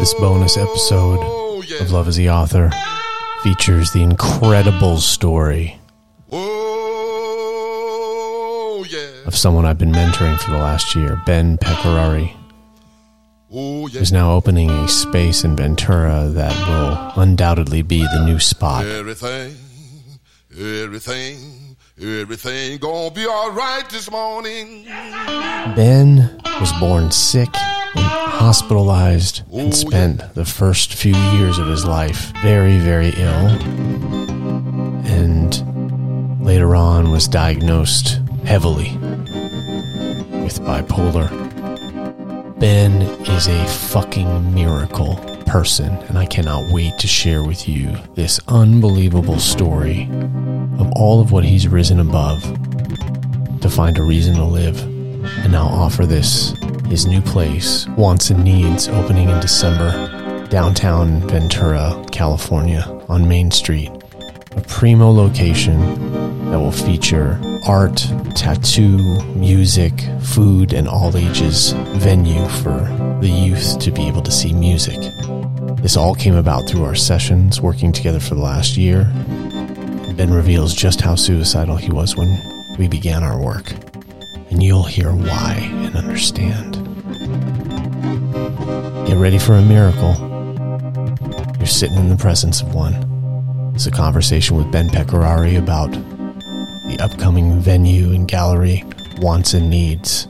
This bonus episode of Love is the Author features the incredible story of someone I've been mentoring for the last year, Ben Pecorari, Oh, who's now opening a space in Ventura that will undoubtedly be the new spot. Everything, everything, everything gonna be alright this morning. Ben was born sick hospitalized and spent the first few years of his life very, very ill. And later on was diagnosed heavily with bipolar. Ben is a fucking miracle person, and I cannot wait to share with you this unbelievable story of all of what he's risen above to find a reason to live and now offer this his new place, Wants and Needs, opening in December, downtown Ventura, California, on Main Street. A primo location that will feature art, tattoo, music, food, and all ages venue for the youth to be able to see music. This all came about through our sessions working together for the last year. Ben reveals just how suicidal he was when we began our work and you'll hear why and understand. Get ready for a miracle. You're sitting in the presence of one. It's a conversation with Ben Pecorari about the upcoming venue and gallery Wants and Needs,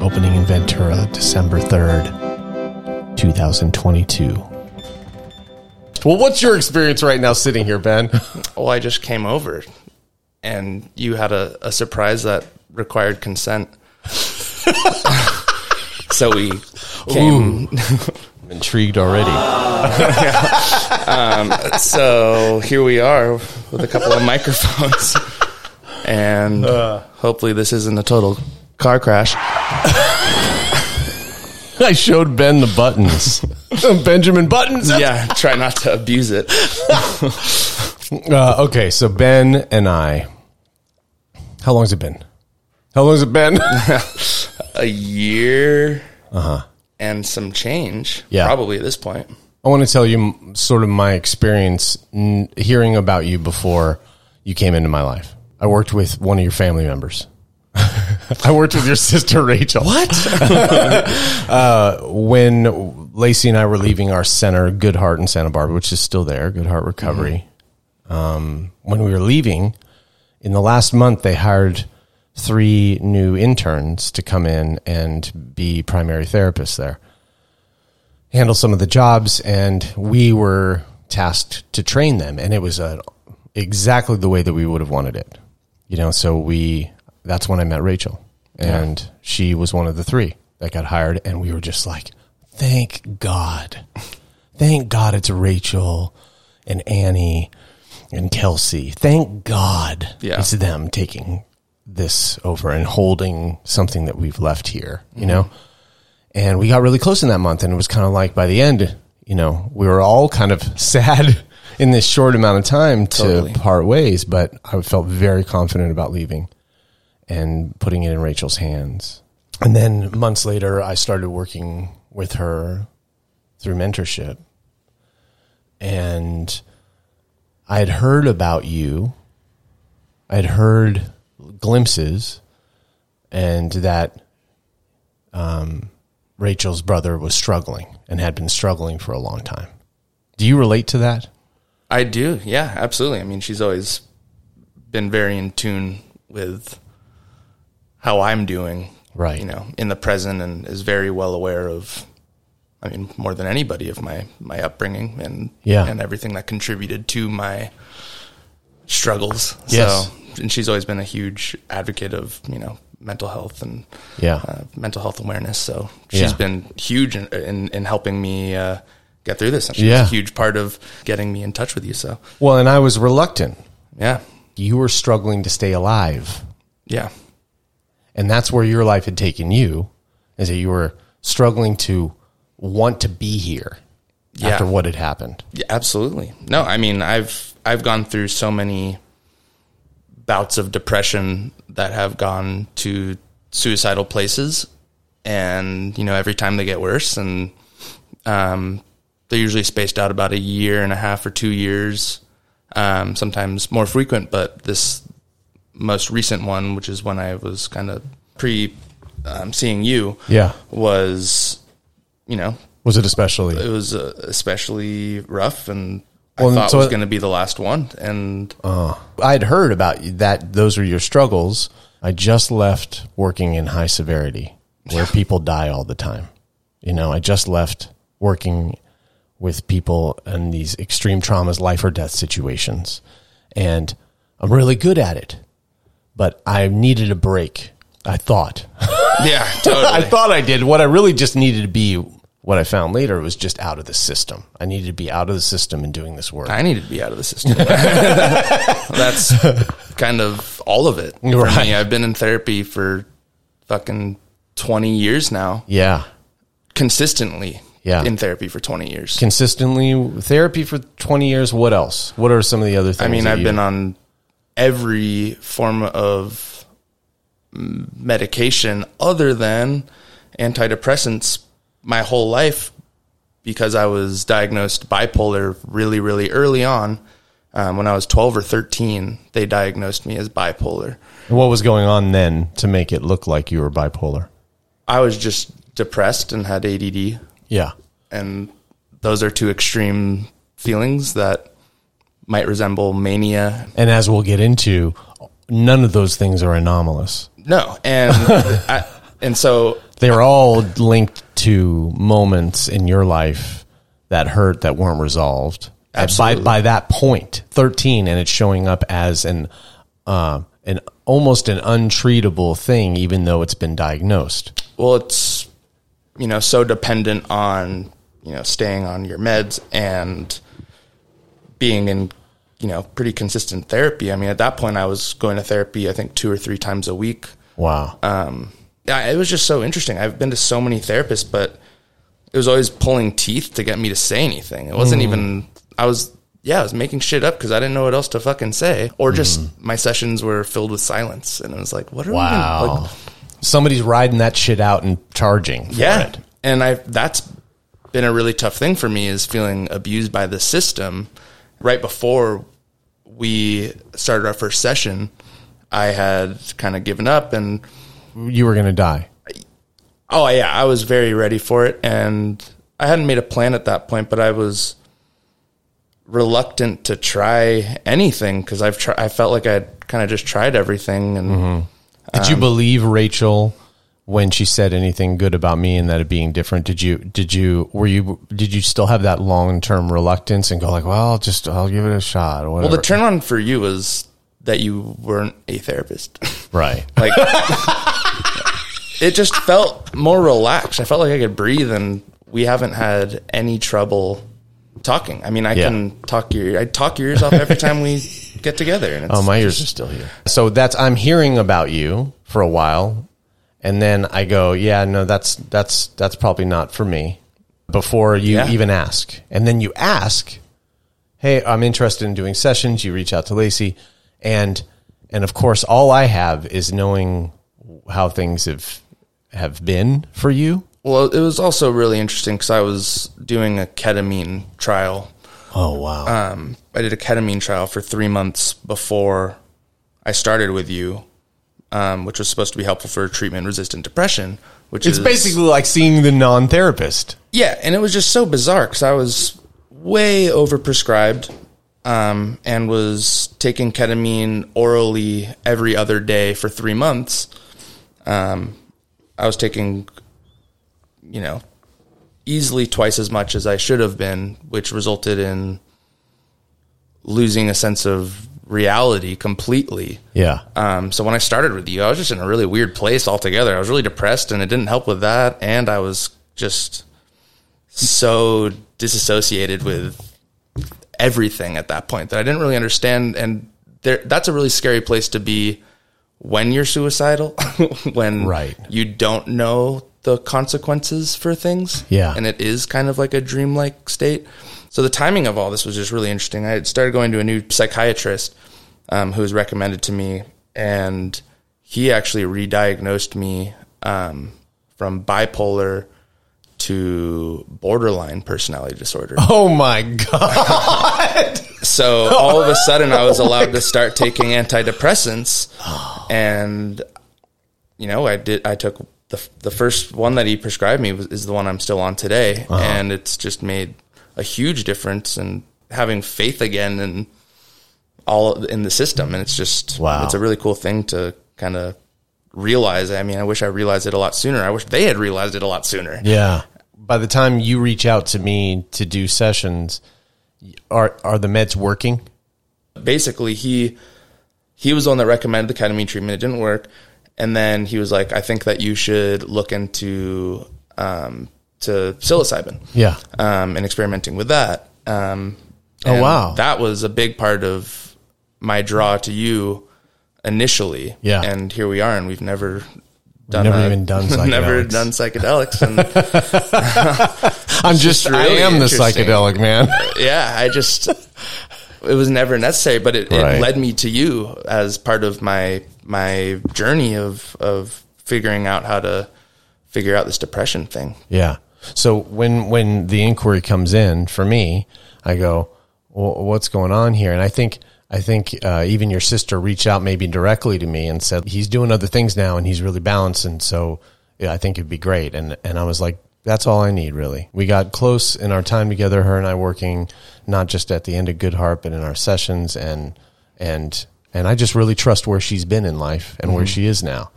opening in Ventura December 3rd, 2022. Well, what's your experience right now sitting here, Ben? Oh, I just came over and you had a, a surprise that required consent. so we came. I'm intrigued already. Um, so here we are with a couple of microphones. And uh. hopefully, this isn't a total car crash. I showed Ben the buttons. Benjamin Buttons. Yeah, try not to abuse it. Uh, okay, so Ben and I. How long's it been? How long's it been? A year uh-huh. And some change, Yeah. probably at this point. I want to tell you sort of my experience n- hearing about you before you came into my life. I worked with one of your family members. I worked with your sister Rachel. What? uh, when Lacey and I were leaving our center, Good Heart in Santa Barbara, which is still there, Good Heart Recovery. Um, when we were leaving, in the last month, they hired three new interns to come in and be primary therapists there. Handle some of the jobs and we were tasked to train them and it was uh exactly the way that we would have wanted it. You know so we that's when i met rachel and she was one of the three that got hired and we were just like thank god. Thank god it's rachel and annie and kelsey. Thank god Yeah. it's them taking this over and holding something that we've left here you know? And we got really close in that month and it was kind of like by the end you know we were all kind of sad in this short amount of time to Totally. part ways but i felt very confident about leaving and putting it in rachel's hands. And then months later i started working with her through mentorship. And i had heard about you. I had heard glimpses and that um, Rachel's brother was struggling and had been struggling for a long time. Do you relate to that? I do. Yeah, absolutely. I mean, she's always been very in tune with how I'm doing, Right. You know, in the present, and is very well aware of. I mean, more than anybody of my my upbringing and Yeah. and everything that contributed to my struggles. Yes. So, and she's always been a huge advocate of you know mental health and Yeah. uh, mental health awareness. So she's Yeah. been huge in, in, in helping me uh, get through this. And she's Yeah. a huge part of getting me in touch with you. So Well, and I was reluctant. yeah, You were struggling to stay alive. yeah, And that's where your life had taken you, is that you were struggling to want to be here Yeah. after what had happened. yeah, absolutely. No, I mean I've I've gone through so many bouts of depression that have gone to suicidal places, and you know every time they get worse, and um, they're usually spaced out about a year and a half or two years, um, sometimes more frequent. But this most recent one, which is when I was kind of pre um, seeing you, Yeah. was you know Was it especially? it was uh, especially rough, and Well, I thought so it was going to be the last one. And I'd heard about you- that. Those are your struggles. I just left working in high severity where people die all the time. You know, I just left working with people in these extreme traumas, life or death situations. And I'm really good at it, but I needed a break. I thought. yeah, totally. I thought I did. What I really just needed to be, what I found later was just out of the system. I needed to be out of the system and doing this work. I needed to be out of the system. That's kind of all of it for Right. me. I've been in therapy for fucking 20 years now, yeah. consistently Yeah. in therapy for 20 years. consistently therapy for 20 years what else what are some of the other things I mean, I've you- been on every form of medication other than antidepressants my whole life because I was diagnosed bipolar really, really early on. Um, when I was 12 or 13, they diagnosed me as bipolar. what was going on then to make it look like you were bipolar I was just depressed and had ADD. yeah And those are two extreme feelings that might resemble mania. and as we'll get into none of those things are anomalous No. And, I, and so they're all linked to moments in your life that hurt that weren't resolved Absolutely. by by that point 13 and it's showing up as an uh, an almost an untreatable thing even though it's been diagnosed Well, it's you know so dependent on you know staying on your meds and being in you know pretty consistent therapy. I mean, at that point, I was going to therapy. I think two or three times a week. wow Um, yeah, it was just so interesting. I've been to so many therapists, but it was always pulling teeth to get me to say anything. It wasn't mm. even. I was yeah, I was making shit up because I didn't know what else to fucking say, or just mm. my sessions were filled with silence, and it was like, what are we? Wow. Gonna, like, Somebody's riding that shit out and charging. For yeah It. and i that's been a really tough thing for me is feeling abused by the system right before we started our first session i had kind of given up and You were going to die. oh yeah i was very ready for it and i hadn't made a plan at that point but i was reluctant to try anything because i've tried i felt like i'd kind of just tried everything and Did Um, you believe Rachel when she said anything good about me and that it being different? Did you, did you, were you, did you still have that long term reluctance and go like, well, I'll just, I'll give it a shot or whatever? well the turn on for you was that you weren't a therapist right. Like it just ah. felt more relaxed. I felt like I could breathe and we haven't had any trouble talking. I mean, I Yeah. can talk your I talk your ears off every time we get together and oh, it's Oh, my ears are still here. So that's, I'm hearing about you for a while. And then I go, yeah, no, that's, that's, that's probably not for me before you Yeah. even ask. And then you ask, Hey, I'm interested in doing sessions. You reach out to Lacey and, and of course, all I have is knowing how things have, have been for you. Well, it was also really interesting cuz I was doing a ketamine trial. Oh, wow. Um I did a ketamine trial for 3 months before I started with you. Um, which was supposed to be helpful for treatment resistant depression, which it's is basically like seeing the non therapist. Yeah, and it was just so bizarre because I was way overprescribed um, and was taking ketamine orally every other day for three months. Um, I was taking, you know, easily twice as much as I should have been, which resulted in losing a sense of reality completely. Yeah. Um, so when I started with you, I was just in a really weird place altogether. I was really depressed, and it didn't help with that. And I was just so disassociated with everything at that point that I didn't really understand. And there, that's a really scary place to be when you're suicidal, when Right. you don't know the consequences for things. Yeah. and it is kind of like a dreamlike state. So the timing of all this was just really interesting. I had started going to a new psychiatrist um, who was recommended to me, and he actually re-diagnosed me um, from bipolar to borderline personality disorder. Oh my god! So all of a sudden, I was allowed to start taking antidepressants, and you know, I did. I took the the first one that he prescribed me was, is the one I'm still on today, uh-huh. and it's just made a huge difference in having faith again and all in the system. And it's just Wow. it's a really cool thing to kind of realize. I mean, I wish I realized it a lot sooner. I wish they had realized it a lot sooner. Yeah. By the time you reach out to me to do sessions, are are the meds working? basically he he was the one that recommended the ketamine treatment. It didn't work, and then he was like, "I think that you should look into um, to psilocybin, Yeah. um, and experimenting with that." Um, Oh, wow. that was a big part of my draw to you initially. Yeah. and here we are, and we've never. Done never a- even done never psychedelics. done psychedelics, and I'm just, really I am the psychedelic man. yeah, I just it was never necessary, but it, Right. it led me to you as part of my my journey of of figuring out how to figure out this depression thing. Yeah. So when when the inquiry comes in for me, I go, well, "What's going on here?" And I think I think uh, even your sister reached out maybe directly to me and said he's doing other things now and he's really balanced, and so yeah, I think it'd be great. And and I was like, "That's all I need, really." We got close in our time together, her and I working not just at the end of Good Heart, but in our sessions, and and and I just really trust where she's been in life and where mm-hmm. she is now.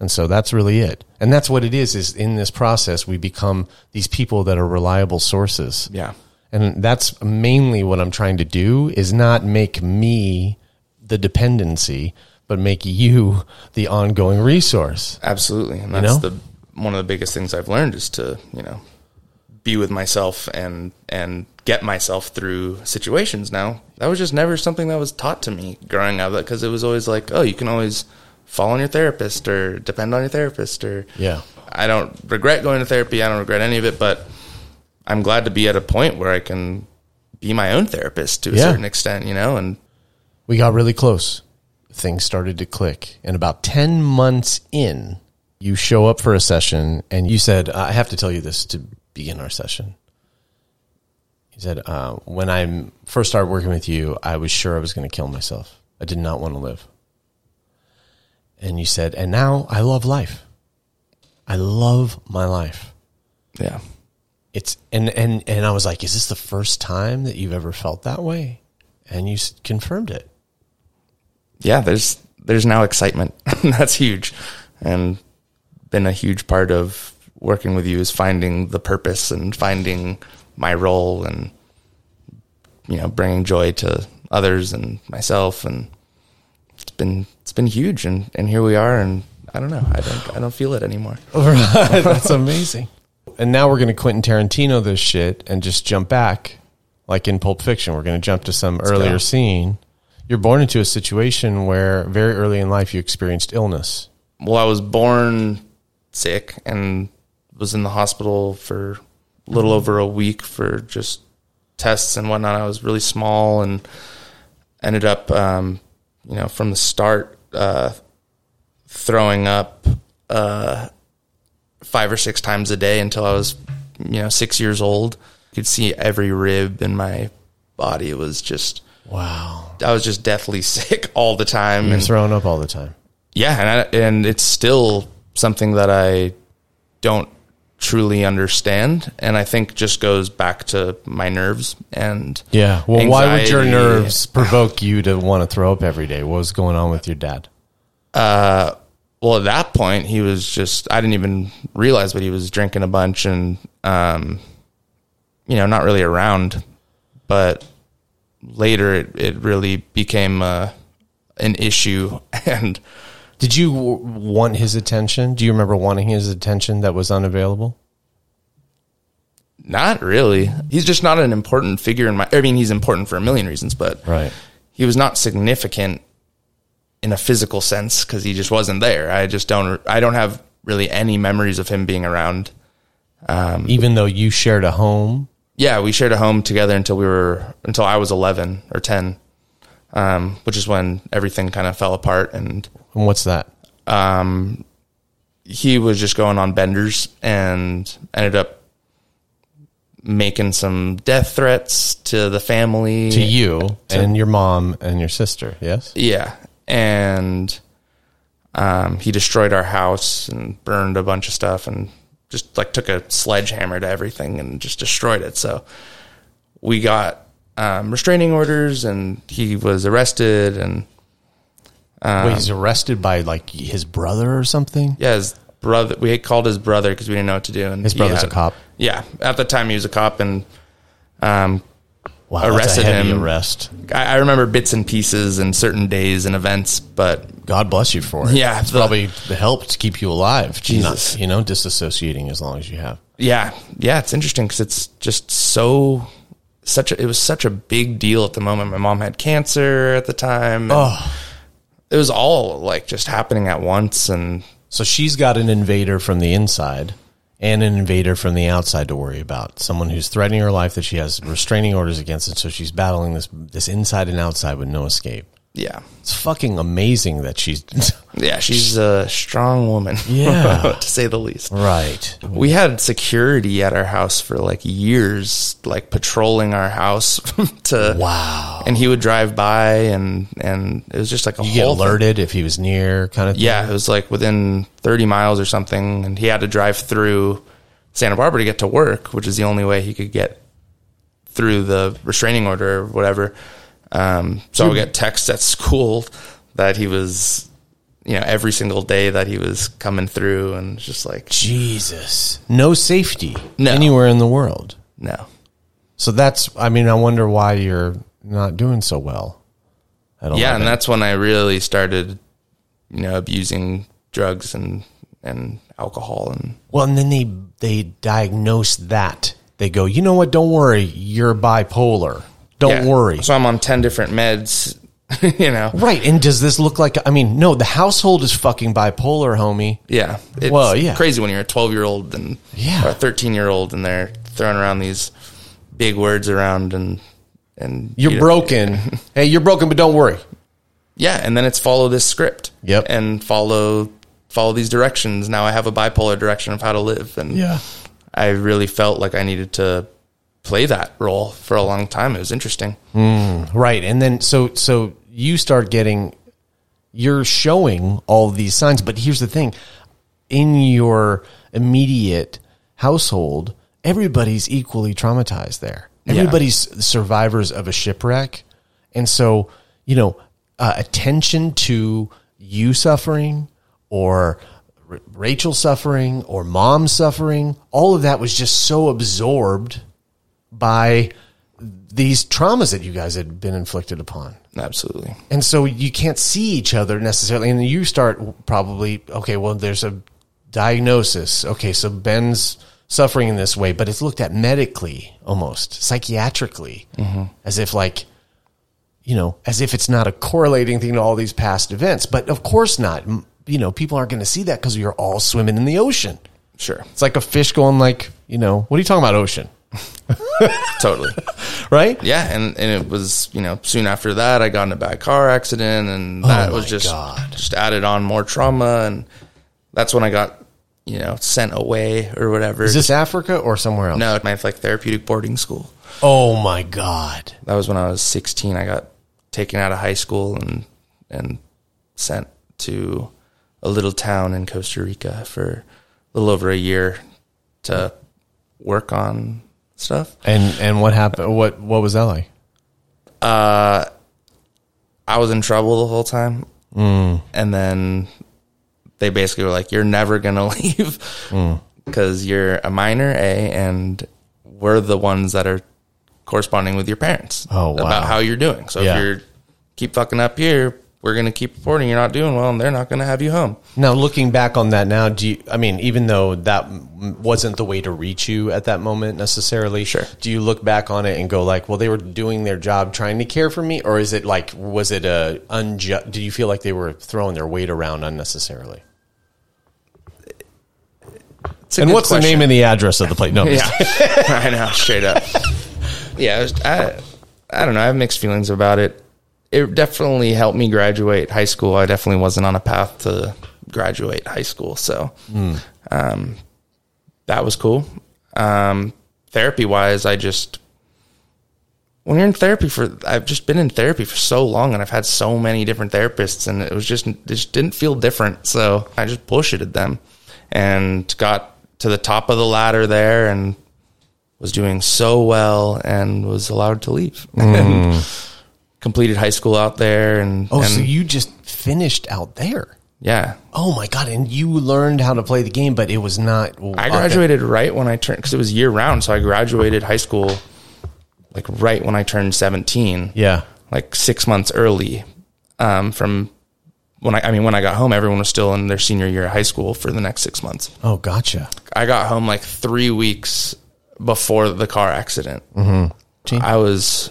And so that's really it. And that's what it is, is in this process, we become these people that are reliable sources. Yeah. And that's mainly what I'm trying to do is not make me the dependency, but make you the ongoing resource. Absolutely. And that's know? the one of the biggest things I've learned is to, you know, be with myself and and get myself through situations now. That was just never something that was taught to me growing up because it was always like, oh, you can always fall on your therapist or depend on your therapist or Yeah. I don't regret going to therapy. I don't regret any of it, but I'm glad to be at a point where I can be my own therapist to a Yeah. certain extent, you know, and We got really close. Things started to click. And about 10 months in, you show up for a session and you said, I have to tell you this to begin our session. He said, uh, when I first started working with you, I was sure I was going to kill myself. I did not want to live. And you said, and now I love life. I love my life. yeah. It's and and and I was like, is this the first time that you've ever felt that way? And you s- confirmed it. yeah, there's there's now excitement. That's huge, and been a huge part of working with you is finding the purpose and finding my role and you know bringing joy to others and myself and it's been it's been huge and and here we are and I don't know I don't I don't feel it anymore. Right. That's amazing. And now we're going to Quentin Tarantino this shit and just jump back, like in Pulp Fiction. We're going to jump to some earlier go. scene. You're born into a situation where very early in life you experienced illness. well, I was born sick and was in the hospital for a little over a week for just tests and whatnot. I was really small and ended up, um, you know, from the start, uh, throwing up uh, five or six times a day until I was, you know, six years old. You could see every rib in my body. It was just, Wow. I was just deathly sick all the time. You're and throwing up all the time. yeah, and I, and it's still something that I don't truly understand, and I think just goes back to my nerves and Yeah. Well, why would your nerves provoke you to want to throw up every day? What was going on with your dad? Well, at that point, he was just I didn't even realize, but he was drinking a bunch and um, you know, not really around. But later, it it really became uh, an issue, and Did you want his attention? Do you remember wanting his attention that was unavailable? not really. He's just not an important figure in my. I mean, he's important for a million reasons, but Right. he was not significant in a physical sense because he just wasn't there. I just don't. I don't have really any memories of him being around. Even though you shared a home. Yeah, we shared a home together until we were until I was eleven or ten, um, which is when everything kind of fell apart. And And what's that? Um, he was just going on benders and ended up making some death threats to the family. To you and your mom and your sister, yes? Yeah. And um, he destroyed our house and burned a bunch of stuff and just like took a sledgehammer to everything and just destroyed it. So we got um, restraining orders and he was arrested and Wait, he's arrested by like his brother or something? yeah, his brother, we called his brother because we didn't know what to do. And His he brother's had- a cop. Yeah. At the time he was a cop and um, Wow, Arrested him. arrest. I, I remember bits and pieces and certain days and events, but God bless you for it. Yeah, it's the- probably helped keep you alive. to not, Jesus. you know, disassociating as long as you have. yeah, yeah, it's interesting because it's just so such a, it was such a big deal at the moment. My mom had cancer at the time. and Oh. It was all like just happening at once, and So she's got an invader from the inside and an invader from the outside to worry about. Someone who's threatening her life that she has restraining orders against, and so she's battling this this inside and outside with no escape. Yeah, It's fucking amazing that she's yeah, she's a strong woman, Yeah. to say the least. right. We had security at our house for like years, like patrolling our house to Wow. and he would drive by and and it was just like a You get whole thing. alerted if he was near, kind of. Thing. Yeah, it was like within 30 miles or something, and he had to drive through Santa Barbara to get to work, which is the only way he could get through the restraining order or whatever. Um, so I get texts at school that he was, you know, every single day that he was coming through, and just like, Jesus, no safety No. anywhere in the world. no, So that's. I mean, I wonder why you're not doing so well. At yeah, 11. and that's when I really started, you know, abusing drugs and and alcohol and Well, and then they they diagnose that. They go, you know what? Don't worry, you're bipolar. Don't Yeah. worry. So I'm on 10 different meds, you know. Right. And does this look like? I mean, no. The household is fucking bipolar, homie. Yeah. It's Well, yeah. crazy when you're a 12 year old and Yeah. or a 13 year old and they're throwing around these big words around and and You're you know, broken. hey, you're broken, but don't worry. Yeah, and then it's follow this script. Yep. And follow follow these directions. Now I have a bipolar direction of how to live and yeah, I really felt like I needed to play that role for a long time. It was interesting. Right. And then so so you start getting you're showing all these signs, but here's the thing. In your immediate household, everybody's equally traumatized there. Yeah. Everybody's survivors of a shipwreck. And so, you know, uh, attention to you suffering or R- Rachel suffering or mom suffering, all of that was just so absorbed by these traumas that you guys had been inflicted upon. Absolutely. And so you can't see each other necessarily. And you start probably, okay, well, there's a diagnosis. Okay, so Ben's suffering in this way, but it's looked at medically almost, psychiatrically, mm-hmm. as if like, you know, as if it's not a correlating thing to all these past events. But of course not. You know, people aren't going to see that because you're all swimming in the ocean. Sure. It's like a fish going like, you know, what are you talking about, ocean? Totally. Right? yeah, and, and it was, you know, soon after that I got in a bad car accident and oh that Oh was my just God. just added on more trauma and that's when I got, you know, sent away or whatever. Is this Africa or somewhere else? no, my like therapeutic boarding school. Oh my God. That was when I was 16. I got taken out of high school and and sent to a little town in Costa Rica for a little over a year to work on stuff. And and what happened? What what was that like? Uh, I was in trouble the whole time. Mm. And then they basically were like, you're never to leave Mm. because you're a minor, A, and we're the ones that are corresponding with your parents Oh, wow. about how you're doing. So Yeah. if you're keep fucking up here, we're going to keep reporting you're not doing well and they're not going to have you home. Now, looking back on that now, do you, I mean, even though that wasn't the way to reach you at that moment necessarily, Sure. Do you look back on it and go like, well, they were doing their job trying to care for me, or is it like, was it a unjust? Do you feel like they were throwing their weight around unnecessarily? And what's the name and the address of the place? No, Yeah, I know, straight up. Yeah, was, I, I don't know. I have mixed feelings about it. It definitely helped me graduate high school. I definitely wasn't on a path to graduate high school, so um, that was cool. Um, therapy wise, I just when you're in therapy for I've just been in therapy for so long and I've had so many different therapists and it was just it just didn't feel different. So I just bullshitted them and got to the top of the ladder there and was doing so well and was allowed to leave. And completed high school out there and, Oh, and so you just finished out there? yeah. Oh my god! And you learned how to play the game, but it was not. I graduated right when I turned because it was year round. So I graduated high school like right when I turned 17. Yeah. like six months early um, from when I, I mean, when I got home, everyone was still in their senior year of high school for the next six months. Oh, gotcha. I got home like three weeks before the car accident. Mm-hmm. I was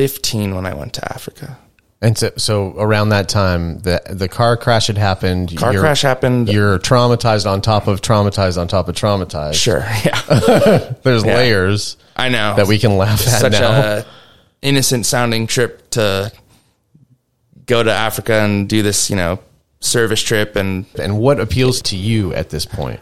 15 when I went to Africa. And so, so around that time, the the car crash had happened. Car You're- crash happened. You're traumatized on top of traumatized on top of traumatized. Sure. Yeah. There's layers I know. that we can laugh at Such now. a innocent sounding trip to go to Africa and do this, you know, service trip and and what appeals to you at this point?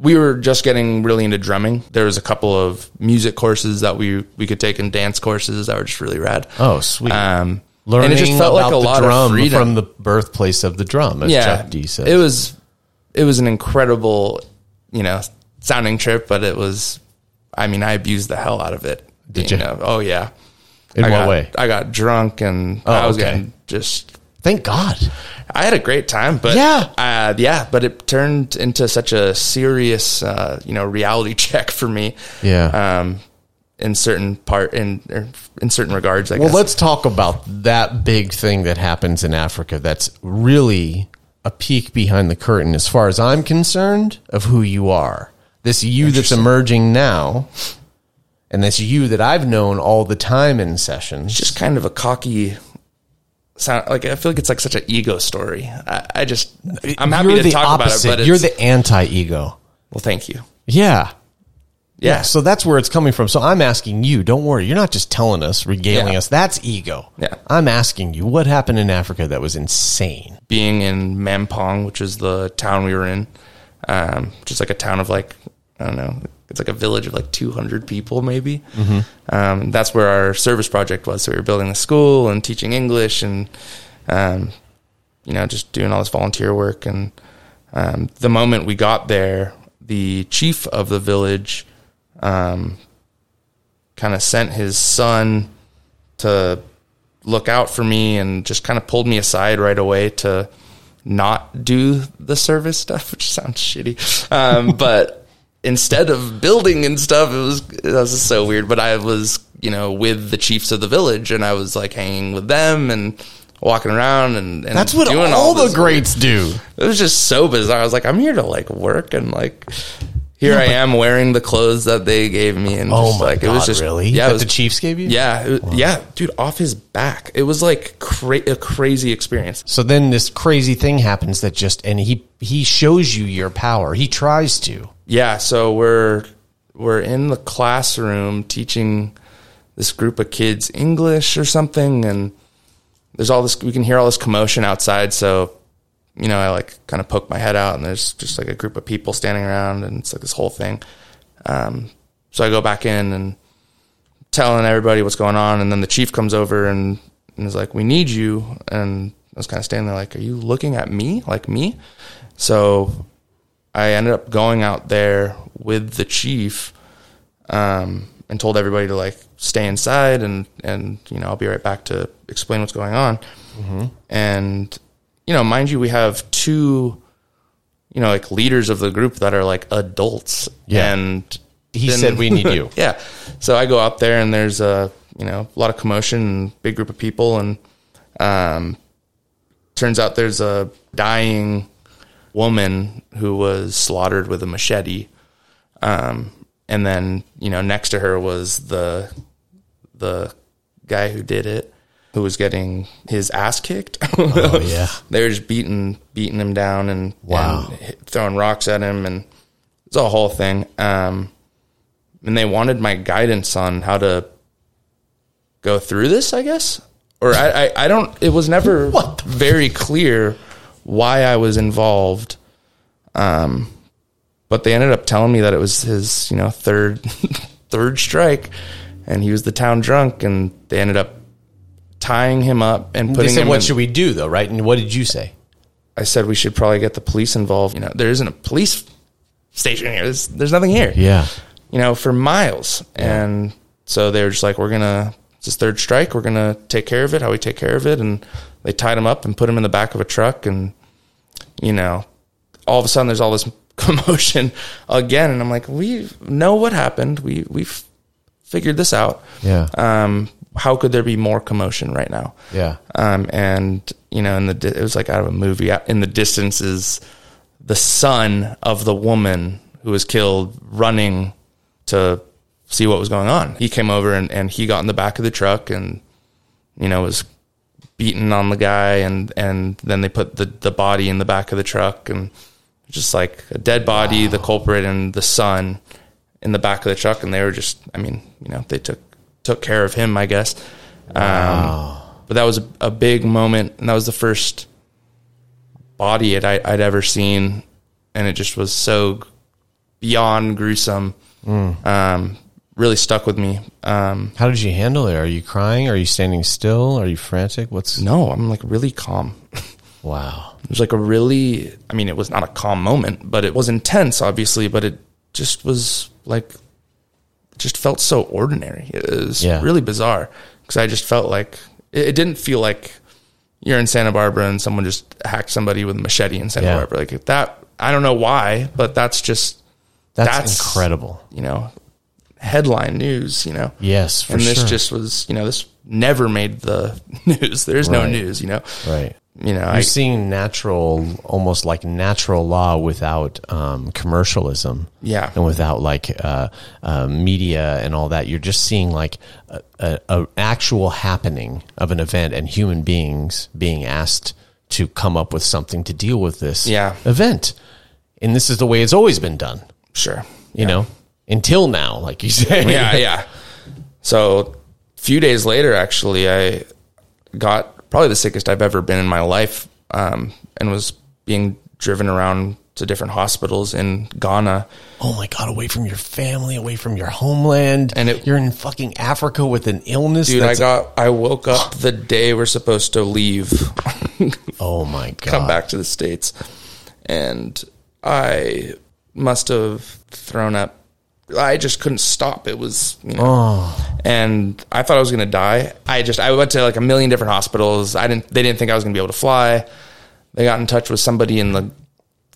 We were just getting really into drumming. There was a couple of music courses that we we could take and dance courses that were just really rad. Oh, sweet. Um, Learning and it just felt like about a the lot drum of freedom from the birthplace of the drum, as yeah, Chuck D said. it was it was an incredible, you know, sounding trip, but it was. I mean, I abused the hell out of it. Did you? know? Oh yeah. In I what got, way? I got drunk and Oh, I was okay. getting just Thank God. I had a great time, but Yeah. uh, yeah, but it turned into such a serious, uh, you know, reality check for me. Yeah. Um, in certain part, in er, in certain regards, I Well, guess. let's talk about that big thing that happens in Africa. That's really a peek behind the curtain, as far as I'm concerned, of who you are. This you that's emerging now, and this you that I've known all the time in sessions. just kind of a cocky sound. Like I feel like it's like such an ego story. I, I just, I'm happy You're to talk opposite. about it, but You're the anti-ego. well, thank you. Yeah. Yeah. So that's where it's coming from. So I'm asking you, don't worry. You're not just telling us, regaling Yeah. us. That's ego. Yeah. I'm asking you, what happened in Africa that was insane? being in Mampong, which is the town we were in, um, just like a town of like I don't know, it's like a village of like 200 people maybe. Um, that's where our service project was. So we were building the school and teaching English and um, you know just doing all this volunteer work. And um, the moment we got there, the chief of the village um, kind of sent his son to look out for me and just kind of pulled me aside right away to not do the service stuff, which sounds shitty. Um, but instead of building and stuff, it was that was so weird. But I was, you know, with the chiefs of the village, and I was like hanging with them and walking around and, and That's what doing all, the greats do. it was just so bizarre. I was like, I'm here to like work and like here I am wearing the clothes that they gave me and Oh just, my like God, it was just really? yeah, that was, the Chiefs gave you? yeah, was- yeah, dude, off his back. It was like cra- a crazy experience. So then this crazy thing happens that just, and he, he shows you your power. He tries to. Yeah, so we're we're in the classroom teaching this group of kids English or something and there's all this we can hear all this commotion outside so you know, I like kind of poke my head out and there's just like a group of people standing around and it's like this whole thing. Um, so I go back in and telling everybody what's going on. And then the chief comes over and, and is like, we need you. And I was kind of standing there like, are you looking at me? Like me? So I ended up going out there with the chief, um, and told everybody to like stay inside and, and, you know, I'll be right back to explain what's going on. And, you know, mind you, we have two, you know, like leaders of the group that are like adults. Yeah. And He then- said, we need you. yeah. So I go out there and there's a, you know, a lot of commotion and big group of people. And, um, turns out there's a dying woman who was slaughtered with a machete. Um, and then, you know, next to her was the, the guy who did it, who was getting his ass kicked. Oh, yeah. they were just beating beating him down and, Wow. and throwing rocks at him and it's a whole thing. Um, and they wanted my guidance on how to go through this, I guess. Or I, I, I don't. It was never very clear why I was involved. Um, but they ended up telling me that it was his, you know, third third strike, and he was the town drunk, and they ended up tying him up and They putting said, him. "What in- should we do?" Though, right? And what did you say? I said we should probably get the police involved. You know, there isn't a police station here. There's, there's nothing here. Yeah. You know, for miles. And so they were just like, we're gonna it's this third strike. We're gonna take care of it. How we take care of it. And they tied him up and put him in the back of a truck. And you know, all of a sudden there's all this commotion again. And I'm like, we know what happened. We we've figured this out. Yeah. Um, how could there be more commotion right now? Yeah. Um, and you know, in the it was like out of a movie. In the distance is the son of the woman who was killed running to see what was going on. He came over and, and he got in the back of the truck and you know was beating on the guy and and then they put the the body in the back of the truck and just like a dead body, the culprit and the son in the back of the truck. And they were just I mean, you know, they took took care of him, I guess. Um, but that was a, a big moment. And that was the first body it, I, I'd ever seen. And it just was so beyond gruesome. Um, really stuck with me. Um, How did you handle it? Are you crying? Are you standing still? Are you frantic? What's no, I'm like really calm. wow? It was like a really, I mean, it was not a calm moment, but it was intense, obviously, but it just was like, just felt so ordinary. It was Yeah. really bizarre because I just felt like, it, it didn't feel like you're in Santa Barbara and someone just hacked somebody with a machete in Santa Yeah. Barbara. Like that, I don't know why, but that's just, That's, That's- incredible. you know, headline news, you know? Yes, for and this sure. just was, you know, this never made the news. There's no news, you know? right. You know, You're I, seeing natural, almost like natural law without um, commercialism. Yeah. And without like uh, uh, media and all that. You're just seeing like a, a, a actual happening of an event and human beings being asked to come up with something to deal with this Yeah. event. And this is the way it's always been done, sure. you know, until now, like you say. yeah, yeah. So a few days later, actually, I got probably the sickest I've ever been in my life, um, and was being driven around to different hospitals in Ghana. oh my god, away from your family, away from your homeland, And it- you're in fucking Africa with an illness. Dude, I got I woke up the day we're supposed to leave, oh my god, come back to the states, and I must have thrown up. I just couldn't stop. It was, you know, oh. and I thought I was going to die. I just I went to like a million different hospitals. I didn't. They didn't think I was going to be able to fly. They got in touch with somebody in the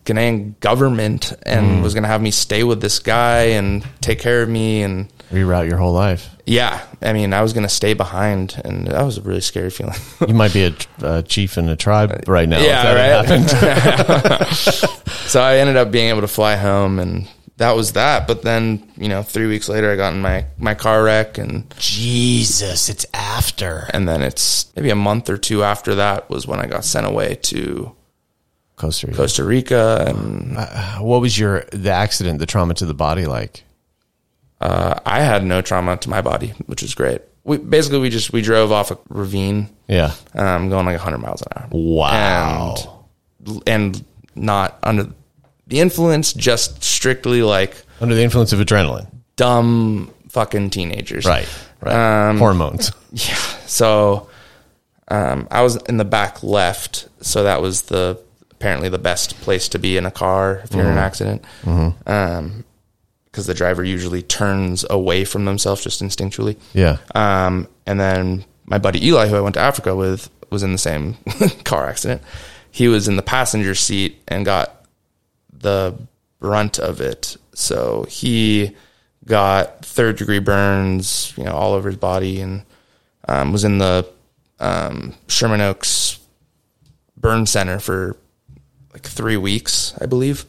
Ghanaian government and hmm. was going to have me stay with this guy and take care of me. And reroute your whole life. yeah, I mean, I was going to stay behind, and that was a really scary feeling. You might be a, a chief in a tribe right now. Yeah, if that right? happened. so I ended up being able to fly home, and that was that. But then, you know, three weeks later, I got in my my car wreck, and Jesus, it's after and then it's maybe a month or two after that was when I got sent away to Costa Rica. Costa Rica, and What was your the accident, the trauma to the body like? uh, I had no trauma to my body, which was great. We basically we just we drove off a ravine, Yeah. um, going like 100 miles an hour. Wow. and and not under the influence, just strictly like Under the influence of adrenaline. dumb fucking teenagers. Right. Right. Um, Hormones. Yeah. So um, I was in the back left, so that was the apparently the best place to be in a car if you're in an accident. Um, because the driver usually turns away from themselves just instinctually. Yeah. Um, and then my buddy Eli, who I went to Africa with, was in the same car accident. He was in the passenger seat and got the brunt of it. So he got third degree burns, you know, all over his body, and um, was in the um, Sherman Oaks burn center for like three weeks, I believe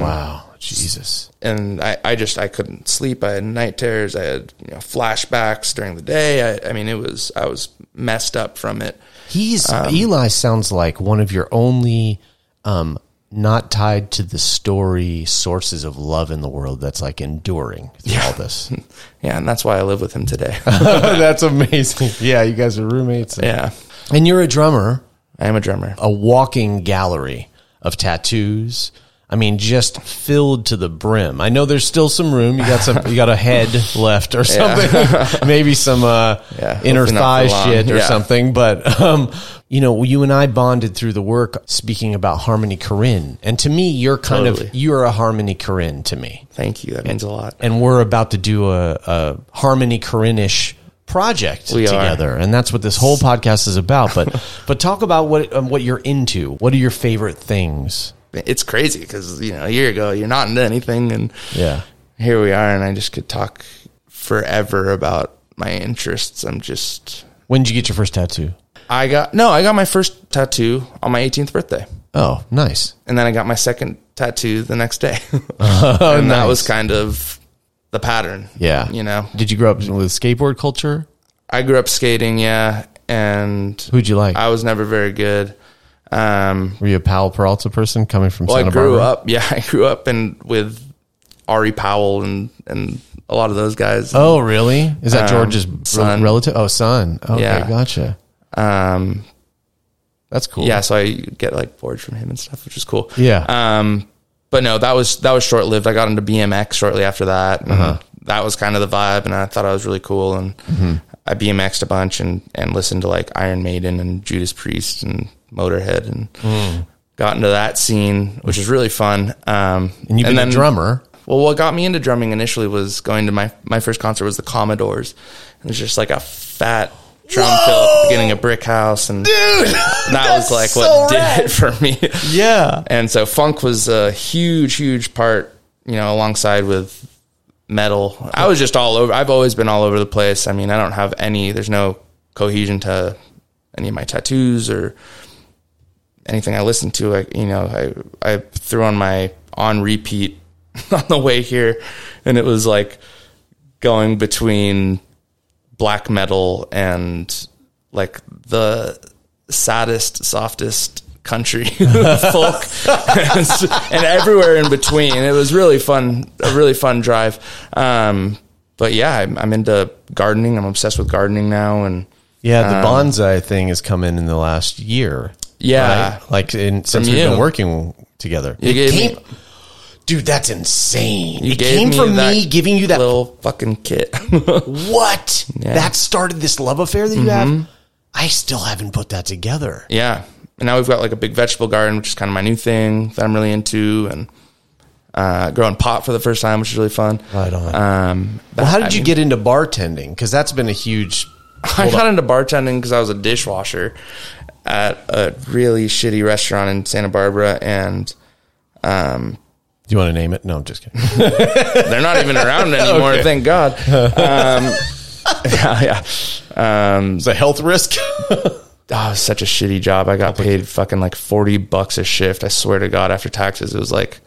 wow. Jesus. and I, I just I couldn't sleep. I had night terrors. I had you know flashbacks during the day. I, I mean, it was I was messed up from it. He's Um, Eli sounds like one of your only um not tied to the story sources of love in the world that's like enduring through all this. Yeah, and that's why I live with him today. that's amazing. Yeah, you guys are roommates. yeah, And you're a drummer, I am a drummer. a walking gallery of tattoos, I mean, just filled to the brim. I know there's still some room. You got some, you got a head left or something, maybe some uh, Yeah, inner thigh shit or Yeah. something. But um, you know, you and I bonded through the work speaking about Harmony Korine, and to me, you're kind Totally. of you're a Harmony Korine to me Thank you. That means a lot. and we're about to do a, a harmony Korinish project We are. together and that's what this whole podcast is about but but talk about what um, what you're into what are your favorite things It's crazy because you know a year ago you're not into anything, and yeah here we are, and I just could talk forever about my interests. I'm just. when did you get your first tattoo I got no. I got my first tattoo on my 18th birthday, oh nice and then I got my second tattoo the next day, and that was kind of the pattern. yeah you know, did you grow up with skateboard culture I grew up skating, yeah, and who'd you like I was never very good. Um, were you a Powell Peralta person coming from well, Santa I grew Barbara up, yeah, I grew up in with Ari Powell and and a lot of those guys. oh really is that Um, George's son. relative oh son okay Yeah. gotcha Um, that's cool yeah, so I get like boards from him and stuff, which is cool. Yeah. Um, but no, that was that was short lived. I got into BMX shortly after that. And Uh-huh. That was kind of the vibe, and I thought I was really cool. And Mm-hmm. I BMX'd a bunch and and listened to like Iron Maiden and Judas Priest and Motorhead and Mm. got into that scene, which was really fun. Um, and you've been a drummer Well, what got me into drumming initially was going to my my first concert was the Commodores. It was just like a fat drum fill at the beginning of Brick House, and dude, that was like what did it for me. yeah and so funk was a huge, huge part, you know, alongside with metal. I was just all over. I've always been all over the place. I mean, I don't have any. There's no cohesion to any of my tattoos or anything I listen to. Like you know, I I threw on my on repeat on the way here, and it was like going between black metal and like the saddest, softest country folk and everywhere in between. It was really fun, a really fun drive. Um, but yeah, I'm, I'm into gardening. I'm obsessed with gardening now. And Yeah, the bonsai thing has come in in the last year. Yeah. right? like in, since From we've been working together. You It gave came- me- dude, that's insane. you it came from me giving you that. little fucking kit. what? Yeah. Mm-hmm. That started this love affair that you have. I still haven't put that together. yeah. And now we've got like a big vegetable garden, which is kind of my new thing that I'm really into. And, uh, growing pot for the first time, which is really fun. Right on. Um, well, how did I you mean- get into bartending? Because that's been a huge. I got into bartending because I was a dishwasher at a really shitty restaurant in Santa Barbara, and um, Do you want to name it? No, I'm just kidding. they're not even around anymore. Okay. Thank God. Um, yeah, yeah. Um, it's a health risk. oh, such a shitty job. I got paid fucking like forty bucks a shift. I swear to God, after taxes, it was like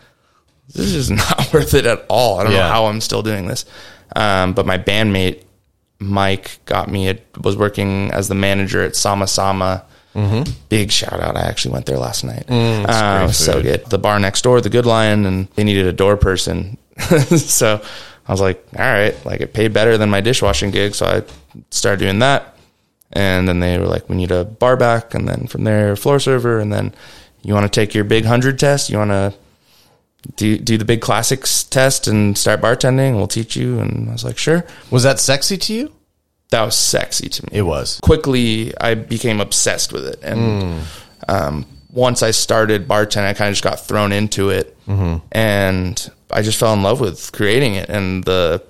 this is not worth it at all. I don't Yeah. know how I'm still doing this. Um, but my bandmate Mike got me. A, was working as the manager at Sama Sama. Big shout out! I actually went there last night. um, so food. good. The bar next door, the Good Lion, and they needed a door person. so I was like, all right, like it paid better than my dishwashing gig, so I started doing that. And then they were like, we need a bar back, and then from there, floor server, and then you want to take your big hundred test. You want to do do the big classics test and start bartending. We'll teach you. And I was like, sure. Was that sexy to you? That was sexy to me It was. quickly I became obsessed with it. And um, once I started bartending, I kind of just got thrown into it, and I just fell in love with creating it and the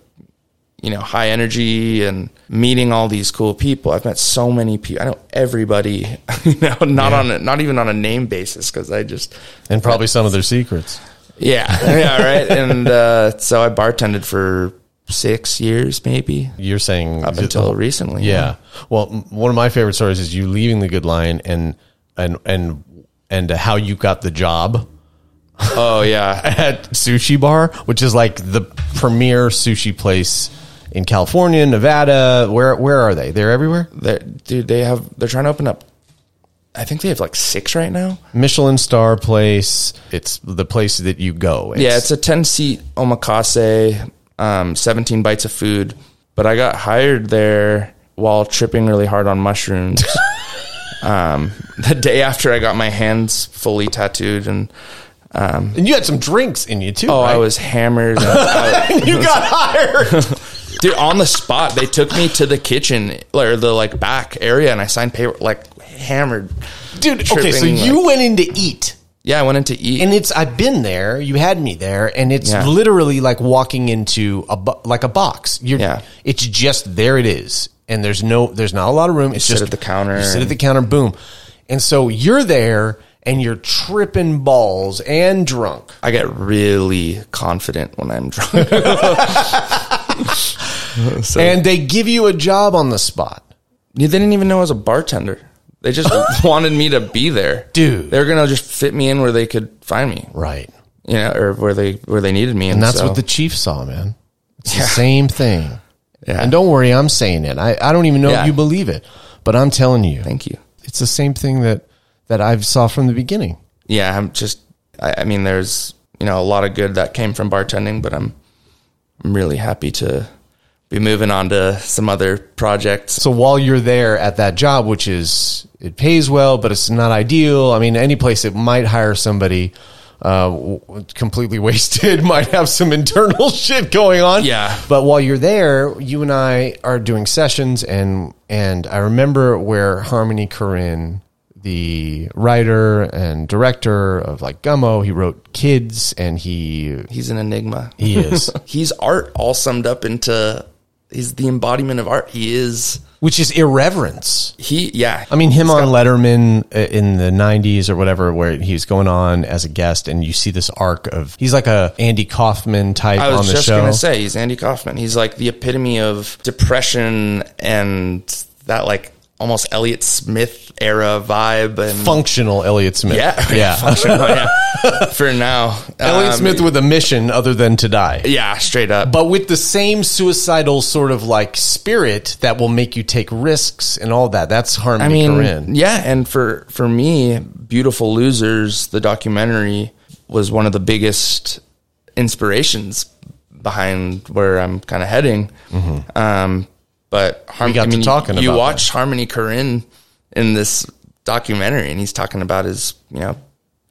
you know high energy and meeting all these cool people. I've met so many people. I know everybody. You know, not on a, not even on a name basis because I just And probably some of their secrets. yeah yeah right. And uh, so I bartended for six years maybe You're saying up until recently. Yeah. Well, m- one of my favorite stories is you leaving the Good Lion and and and and how you got the job Oh yeah. at Sushi Bar, which is like the premier sushi place in California, Nevada. Where where are they? They're everywhere. They're, dude, they have. They're trying to open up. I think they have like six right now. Michelin star place. It's the place that you go. yeah, it's a ten seat omakase, um, seventeen bites of food. But I got hired there while tripping really hard on mushrooms. um, the day after I got my hands fully tattooed, and and you had some drinks in you too. Oh, I was hammered. I- you got hired. dude, on the spot, they took me to the kitchen or the like back area, and I signed paper like hammered. Dude, okay, so Tripping, you like- went in to eat. Yeah, I went in to eat. And it's I've been there. You had me there, and it's Yeah. literally like walking into a bo- like a box. You're, Yeah. it's just there. It is, and there's no there's not a lot of room. It's sit just at the counter You sit at the counter, boom, and so you're there, and you're tripping balls and drunk. I get really confident when I'm drunk. and they give you a job on the spot. They didn't even know I was a bartender. They just wanted me to be there, Dude. They were gonna just fit me in where they could find me, Right. you know, or where they where they needed me, And that's so- what the chief saw, man. It's the same thing. Yeah. And don't worry, I'm saying it. I, I don't even know Yeah. if you believe it, but I'm telling you, Thank you. it's the same thing that that I've saw from the beginning. Yeah, I'm just. I, I mean, there's you know a lot of good that came from bartending, but I'm I'm really happy to be moving on to some other projects. So while you're there at that job, which is it pays well, but it's not ideal. I mean, any place that might hire somebody uh, completely wasted might have some internal shit going on. Yeah. But while you're there, you and I are doing sessions, and and I remember where Harmony Korine, the writer and director of like Gummo, he wrote Kids, and he He's an enigma. he is. He's art all summed up into. He's the embodiment of art. He is. which is irreverence. He yeah. I mean, him on Letterman uh, in the '90s or whatever, where he's going on as a guest, and you see this arc of he's like a Andy Kaufman type I was just gonna say he's Andy Kaufman. He's like the epitome of depression and that like almost Elliott Smith era vibe and Functional Elliott Smith. yeah yeah. functional, yeah. For now, Elliott Um, Smith with a mission other than to die, yeah, straight up. but with the same suicidal sort of like spirit that will make you take risks and all that. That's I mean, Korine. yeah, and for for me, Beautiful Losers, the documentary, was one of the biggest inspirations behind where I'm kind of heading. Um, but Mm-hmm. We got I to talking you about watch Harmony Korine in this documentary, and he's talking about his, you know,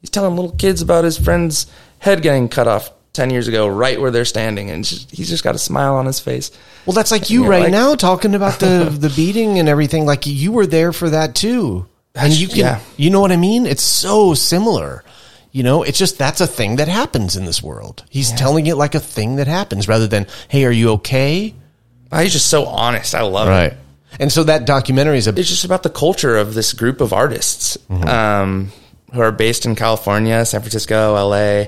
he's telling little kids about his friend's head getting cut off. 10 years ago, right where they're standing, and just, he's just got a smile on his face. Well, that's like you right like- now talking about the the beating and everything. Like you were there for that too, and you can, yeah. you know what I mean? It's so similar. You know, it's just that's a thing that happens in this world. He's telling it like a thing that happens rather than, "Hey, are you okay?" Oh, he's just so honest. I love it. And so that documentary is a it's just about the culture of this group of artists um, who are based in California, San Francisco, LA.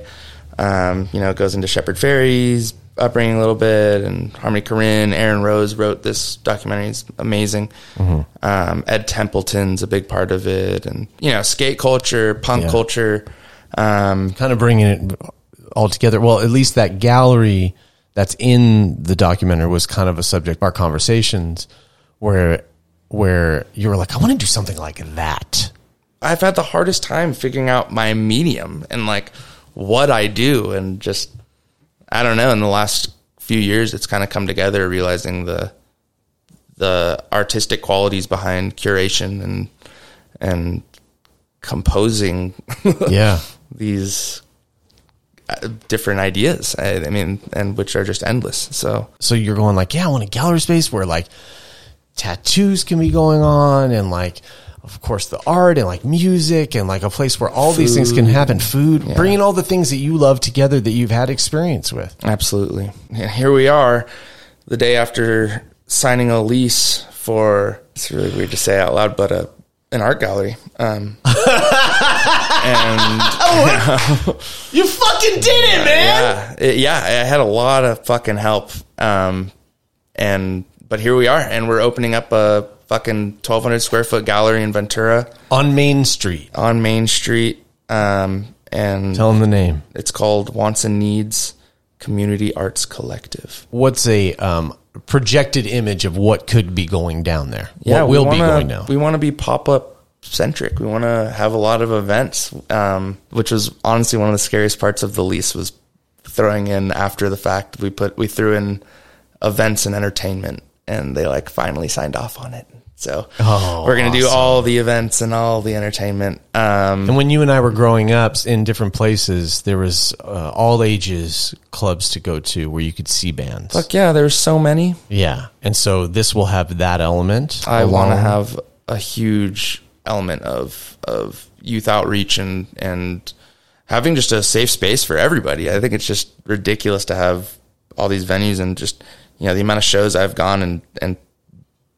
Um, you know, it goes into Shepard Fairey's upbringing a little bit, and Harmony Korine, Aaron Rose wrote this documentary. It's amazing. Um, Ed Templeton's a big part of it, and you know, skate culture, punk Yeah. culture. Um, kind of bringing it all together. Well, at least that gallery that's in the documentary was kind of a subject of our conversations where where you were like, I want to do something like that. I've had the hardest time figuring out my medium and like what I do and just I don't know in the last few years it's kind of come together realizing the the artistic qualities behind curation and and composing Yeah. these different ideas I, I mean and which are just endless so So you're going like, yeah, I want a gallery space where like tattoos can be going on and like of course the art and like music and like a place where all these things can happen food bringing all the things that you love together that you've had experience with Absolutely. And here we are, the day after signing a lease for. It's really weird to say out loud, but a an art gallery. Um, and you fucking did it man yeah, it- yeah, I had a lot of fucking help. Um, and but here we are, and we're opening up a fucking twelve hundred square foot gallery in Ventura on main street on Main Street. Um, and tell them the name it's called Wants and Needs Community Arts Collective. what's a um, projected image of what could be going down there? yeah, what will wanna, be going down? We want to be pop up centric. We want to have a lot of events, um, which was honestly one of the scariest parts of the lease was throwing in after the fact. We put we threw in events and entertainment, and they like finally signed off on it. So Oh, we're gonna do all the events and all the entertainment. Um, And when you and I were growing up in different places, there was uh, all ages clubs to go to where you could see bands. fuck yeah, there's so many. Yeah, and so this will have that element. I want to have a huge element of of youth outreach and and having just a safe space for everybody. I think it's just ridiculous to have all these venues and just you know the amount of shows I've gone and and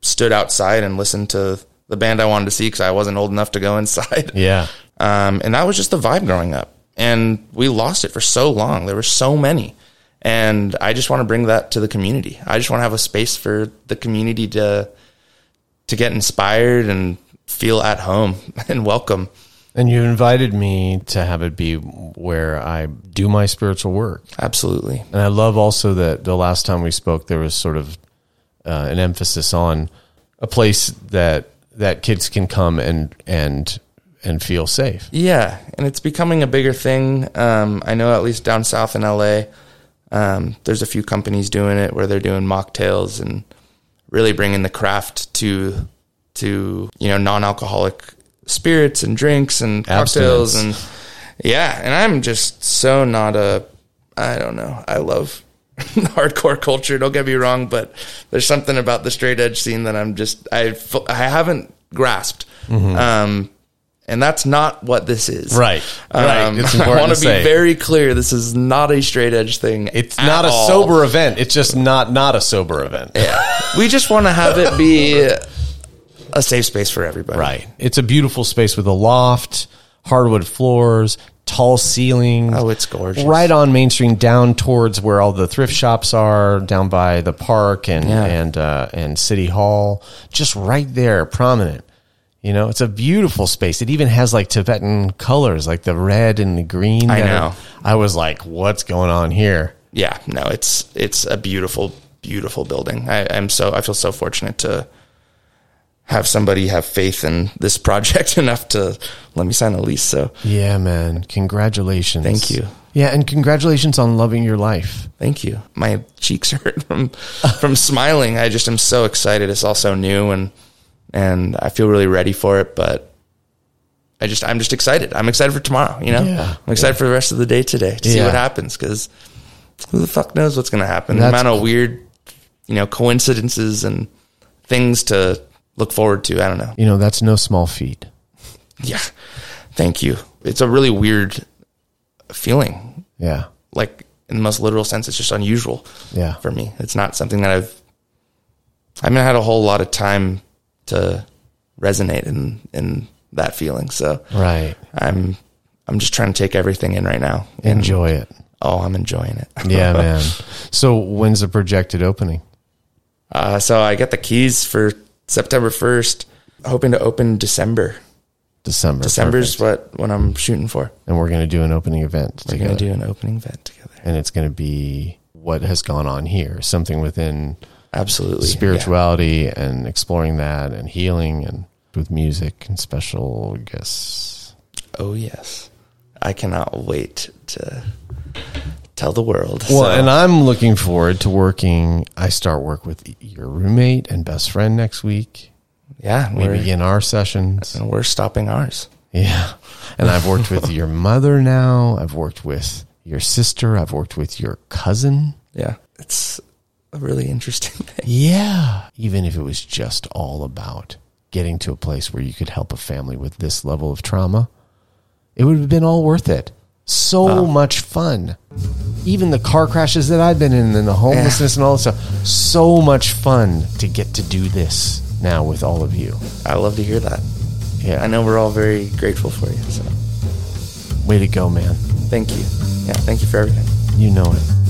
stood outside and listened to the band I wanted to see because I wasn't old enough to go inside. Yeah, Um, and that was just the vibe growing up. And we lost it for so long. There were so many. And I just want to bring that to the community. I just want to have a space for the community to to get inspired and feel at home and welcome. and you invited me to have it be where I do my spiritual work. Absolutely. And I love also that the last time we spoke, there was sort of uh, an emphasis on a place that that kids can come and and and feel safe. Yeah, and it's becoming a bigger thing. Um, I know at least down south in LA, um, there's a few companies doing it where they're doing mocktails and really bringing the craft to to you know non-alcoholic spirits and drinks and cocktails Abstinence. and yeah. And I'm just so not a I don't know. I love hardcore culture. Don't get me wrong, but there's something about the straight edge scene that I'm just i i haven't grasped. Um, and that's not what this is. Mm-hmm. Right. Right. Um, It's I want to be say. very clear. This is not a straight edge thing. It's not a all. sober event. It's just not not a sober event. Yeah. we just want to have it be a safe space for everybody. Right. It's a beautiful space with a loft, hardwood floors, tall ceilings. Oh, it's gorgeous. Right on Main Street, down towards where all the thrift shops are, down by the park and Yeah. and uh, and City Hall. Just right there, prominent. You know, it's a beautiful space. It even has like Tibetan colors, like the red and the green. I know. I was like, "What's going on here?" Yeah. No, it's it's a beautiful, beautiful building. I, I'm so I feel so fortunate to have somebody have faith in this project enough to let me sign a lease. So Yeah, man. Congratulations. Thank you. Yeah, and congratulations on loving your life. Thank you. My cheeks hurt from from smiling. I just am so excited. It's all so new and and I feel really ready for it, but I just I'm just excited. I'm excited for tomorrow, you know? Yeah. I'm excited for the rest of the day today to see what happens cuz who the fuck knows what's going to happen. That's the amount of weird, you know, coincidences and things to look forward to. I don't know. You know, that's no small feat. Yeah. Thank you. It's a really weird feeling. Yeah. Like in the most literal sense, it's just unusual. Yeah. for me. It's not something that I've I mean, I had a whole lot of time to resonate in in that feeling. So Right. I'm I'm just trying to take everything in right now. Enjoy it. Oh, I'm enjoying it. Yeah, man. So when's the projected opening? Uh, so I got the keys for September 1st. Hoping to open December. December. December's Perfect. what what I'm shooting for. And we're going to do an opening event We're gonna do an opening event together. and it's going to be what has gone on here, something within Absolutely. spirituality and exploring that and healing and with music and special guests. Oh yes. I cannot wait to tell the world. Well, So, and I'm looking forward to working. I start work with your roommate and best friend next week. yeah, We begin our sessions. and we're stopping ours. Yeah. And I've worked with your mother now. I've worked with your sister. I've worked with your cousin. Yeah. It's a really interesting thing. Yeah. Even if it was just all about getting to a place where you could help a family with this level of trauma, it would have been all worth it. So uh-huh. much fun. Even the car crashes that I've been in and the homelessness and all this stuff. So much fun to get to do this now with all of you. I love to hear that. Yeah. I know we're all very grateful for you. So Way to go, man. thank you. Yeah, thank you for everything. You know it.